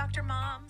Dr. Moms.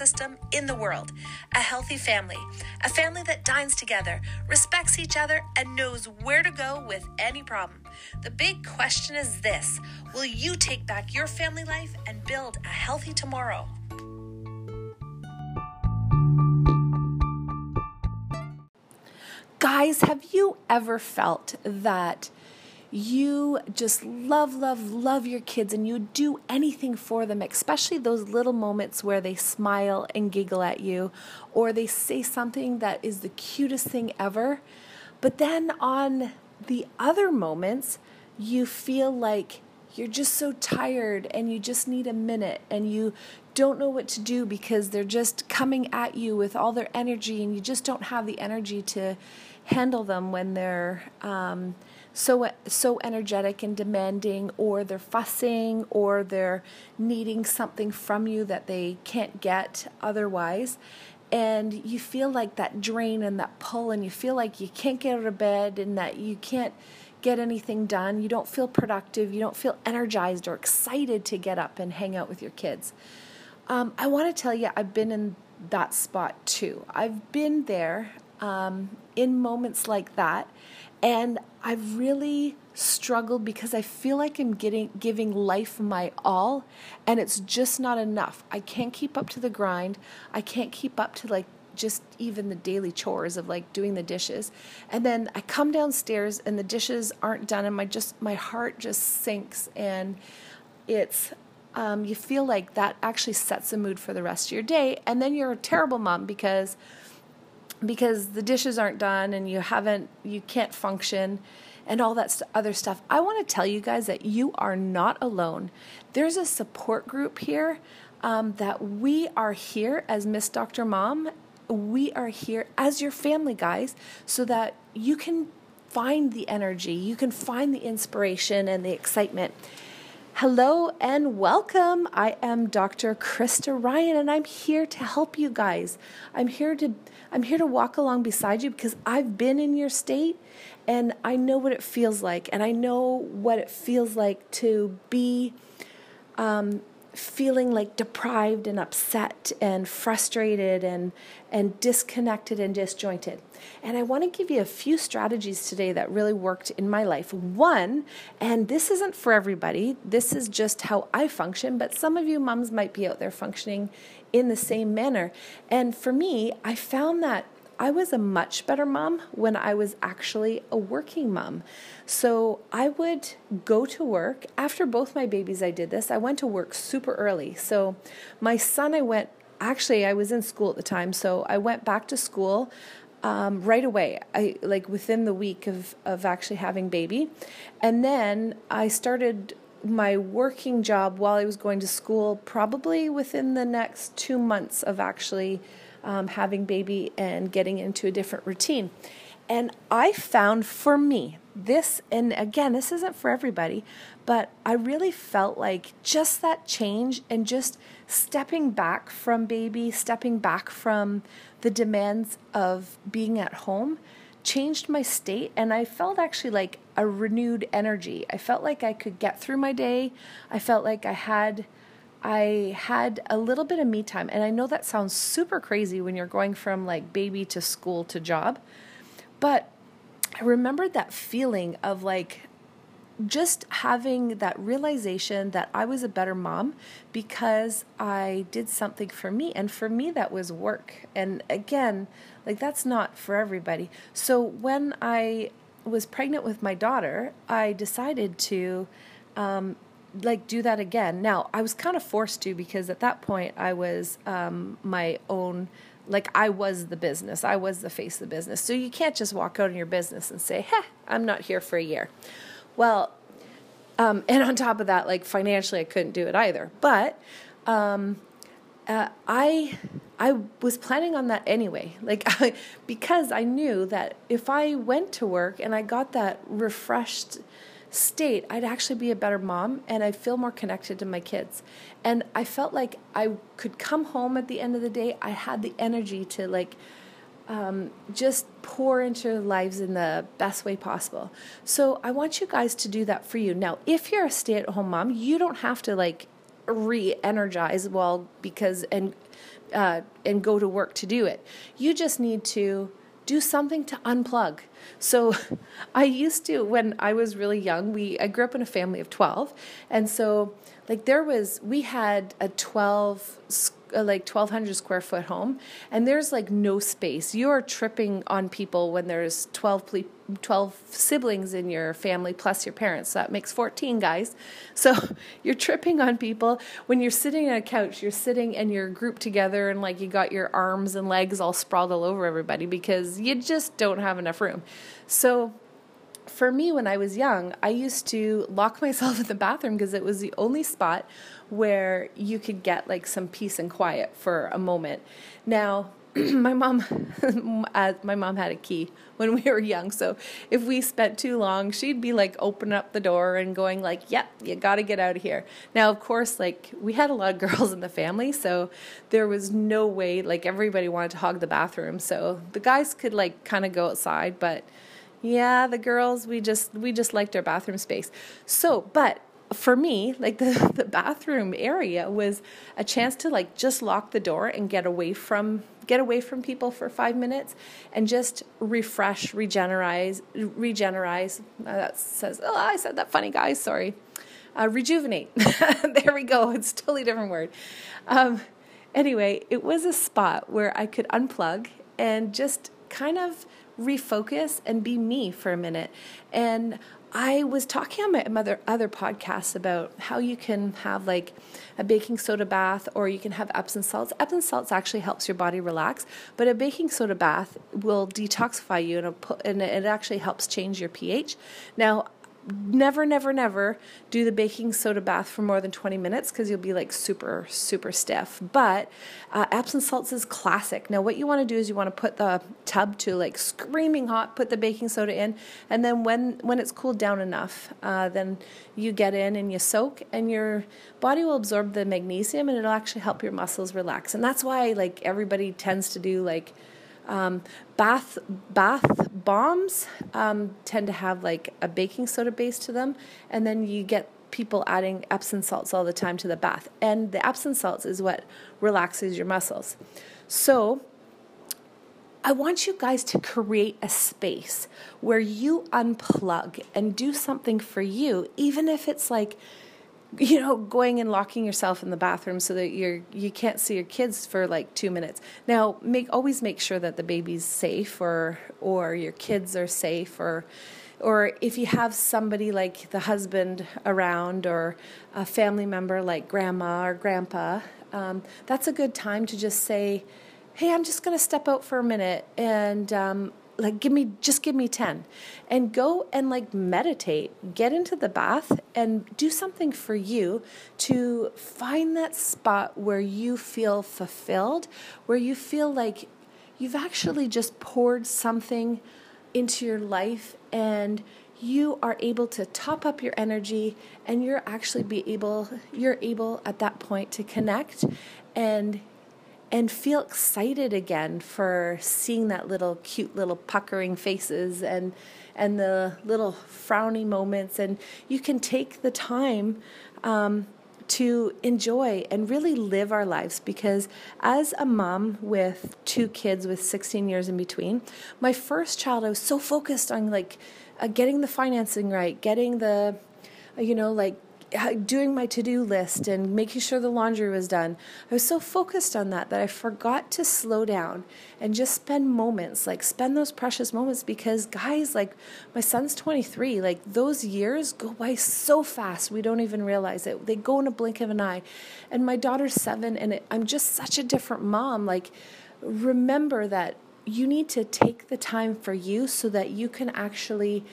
system in the world. A healthy family, a family that dines together, respects each other, and knows where to go with any problem. The big question is this Will you take back your family life and build a healthy tomorrow? Guys, have you ever felt that? You just love, love, love your kids and you do anything for them, especially those little moments where they smile and giggle at you or they say something that is the cutest thing ever. But then on the other moments, you feel like you're just so tired and you just need a minute and you don't know what to do because they're just coming at you with all their energy and you just don't have the energy to handle them when they're. Um, so so energetic and demanding or they're fussing or they're needing something from you that they can't get otherwise. And you feel like that drain and that pull and you feel like you can't get out of bed and that you can't get anything done. You don't feel productive. You don't feel energized or excited to get up and hang out with your kids. Um, i want to tell you i've been in that spot too. I've been there um, in moments like that and I've really struggled because I feel like I'm getting giving life my all and it's just not enough. I can't keep up to the grind. I can't keep up to like just even the daily chores of like doing the dishes. And then I come downstairs and the dishes aren't done and my just my heart just sinks and it's um, you feel like that actually sets the mood for the rest of your day and then you're a terrible mom because because the dishes aren't done and you haven't you can't function and all that other stuff. I want to tell you guys that you are not alone. There's a support group here um, that we are here as Miss Dr. Mom. We are here as your family, guys, so that you can find the energy, you can find the inspiration and the excitement. Hello and welcome. I am Dr. Krista Ryan and I'm here to help you guys. I'm here to I'm here to walk along beside you because I've been in your state and I know what it feels like. And I know what it feels like to be um, feeling like deprived and upset and frustrated and, and disconnected and disjointed. And I want to give you a few strategies today that really worked in my life. One, and this isn't for everybody, this is just how I function, but some of you moms might be out there functioning in the same manner. And for me, I found that I was a much better mom when I was actually a working mom. So I would go to work. After both my babies, I did this. I went to work super early. So my son, I went, actually, I was in school at the time. So I went back to school. Um, right away, I like within the week of, of actually having baby. And then I started my working job while I was going to school, probably within the next two months of actually um, having baby and getting into a different routine. And I found for me this, and again, this isn't for everybody, but I really felt like just that change and just stepping back from baby, stepping back from the demands of being at home changed my state and I felt actually like a renewed energy. I felt like I could get through my day. I felt like I had I had a little bit of me time and I know that sounds super crazy when you're going from like baby to school to job. But I remembered that feeling of like just having that realization that I was a better mom because I did something for me. And for me, that was work. And again, like that's not for everybody. So when I was pregnant with my daughter, I decided to um, like do that again. Now I was kind of forced to because at that point I was um, my own. Like I was the business, I was the face of the business. So you can't just walk out in your business and say, "Heh, I'm not here for a year." Well, um, and on top of that, like financially, I couldn't do it either. But um, uh, I I was planning on that anyway. Like I, because I knew that if I went to work and I got that refreshed state, I'd actually be a better mom and I'd feel more connected to my kids. And I felt like I could come home at the end of the day. I had the energy to like um, just pour into their lives in the best way possible. So I want you guys to do that for you. Now, if you're a stay at home mom, you don't have to like re energize well because and uh, and go to work to do it. You just need to do something to unplug. So I used to when I was really young, we I grew up in a family of 12 and so like there was we had a 12 uh, like 1200 square foot home and there's like no space. You're tripping on people when there's 12 ple- 12 siblings in your family plus your parents. So that makes 14 guys. So you're tripping on people. When you're sitting on a couch you're sitting and you're grouped together and like you got your arms and legs all sprawled all over everybody because you just don't have enough room. So for me, when I was young, I used to lock myself in the bathroom because it was the only spot where you could get like some peace and quiet for a moment. Now, my mom, uh, my mom had a key when we were young. So if we spent too long, she'd be like opening up the door and going like, "Yep, you got to get out of here." Now, of course, like we had a lot of girls in the family, so there was no way like everybody wanted to hog the bathroom. So the guys could like kind of go outside, but yeah, the girls we just we just liked our bathroom space. So, but for me, like the, the bathroom area was a chance to like just lock the door and get away from get away from people for five minutes and just refresh, regenerate, regenerate. Uh, that says, oh, I said that funny, guys. Sorry. Uh, rejuvenate. there we go. It's totally different word. Um, anyway, it was a spot where I could unplug and just kind of refocus and be me for a minute. And I was talking on my other other podcasts about how you can have like a baking soda bath or you can have Epsom salts. Epsom salts actually helps your body relax, but a baking soda bath will detoxify you and, and it actually helps change your pH. Now, never, never, never do the baking soda bath for more than 20 minutes because you'll be like super, super stiff. But uh, Epsom salts is classic. Now, what you want to do is you want to put the tub to like screaming hot, put the baking soda in, and then when, when it's cooled down enough, uh, then you get in and you soak, and your body will absorb the magnesium and it'll actually help your muscles relax. And that's why like everybody tends to do like um, bath bath bombs um, tend to have like a baking soda base to them, and then you get people adding Epsom salts all the time to the bath. And the Epsom salts is what relaxes your muscles. So I want you guys to create a space where you unplug and do something for you, even if it's like you know going and locking yourself in the bathroom so that you're you can't see your kids for like 2 minutes. Now make always make sure that the baby's safe or or your kids are safe or or if you have somebody like the husband around or a family member like grandma or grandpa um, that's a good time to just say hey i'm just going to step out for a minute and um, like give me just give me 10 and go and like meditate get into the bath and do something for you to find that spot where you feel fulfilled where you feel like you've actually just poured something into your life and you are able to top up your energy and you're actually be able you're able at that point to connect and and feel excited again for seeing that little cute little puckering faces and and the little frowny moments. And you can take the time um, to enjoy and really live our lives because as a mom with two kids with 16 years in between my first child i was so focused on like uh, getting the financing right getting the you know like doing my to-do list and making sure the laundry was done. I was so focused on that that i forgot to slow down and just spend moments like spend those precious moments because guys like my son's 23 like those years go by so fast we don't even realize it. They go in a blink of an eye. And my daughter's 7 and it, i'm just such a different mom. Like remember that you need to take the time for you so that you can actually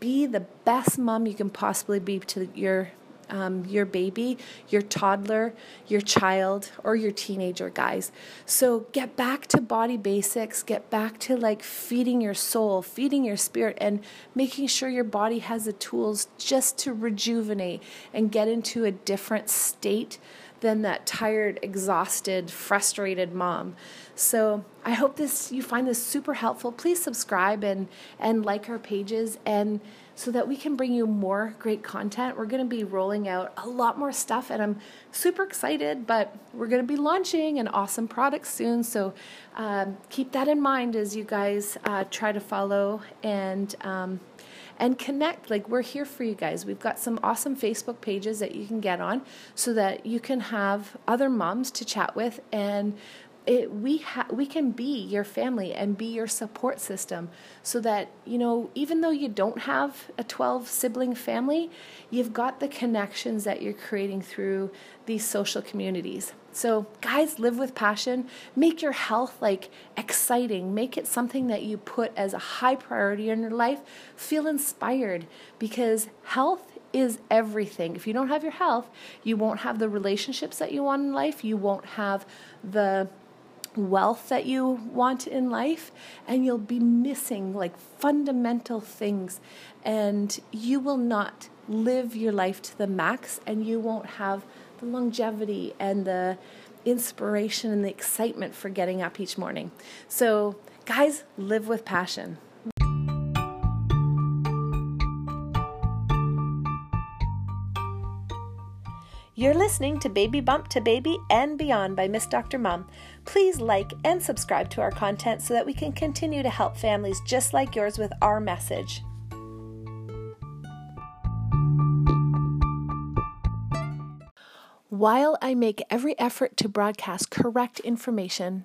be the best mom you can possibly be to your um, your baby, your toddler, your child, or your teenager, guys. So get back to body basics, get back to like feeding your soul, feeding your spirit, and making sure your body has the tools just to rejuvenate and get into a different state than that tired, exhausted, frustrated mom. So I hope this you find this super helpful. Please subscribe and and like our pages and so that we can bring you more great content. We're going to be rolling out a lot more stuff, and I'm super excited. But we're going to be launching an awesome product soon, so um, keep that in mind as you guys uh, try to follow and. Um, and connect. Like, we're here for you guys. We've got some awesome Facebook pages that you can get on so that you can have other moms to chat with and it, we ha- we can be your family and be your support system so that you know even though you don't have a 12 sibling family you've got the connections that you're creating through these social communities so guys live with passion make your health like exciting make it something that you put as a high priority in your life feel inspired because health is everything. If you don't have your health, you won't have the relationships that you want in life. You won't have the wealth that you want in life and you'll be missing like fundamental things and you will not live your life to the max and you won't have the longevity and the inspiration and the excitement for getting up each morning. So, guys, live with passion. You're listening to Baby Bump to Baby and Beyond by Miss Dr. Mom. Please like and subscribe to our content so that we can continue to help families just like yours with our message. While I make every effort to broadcast correct information,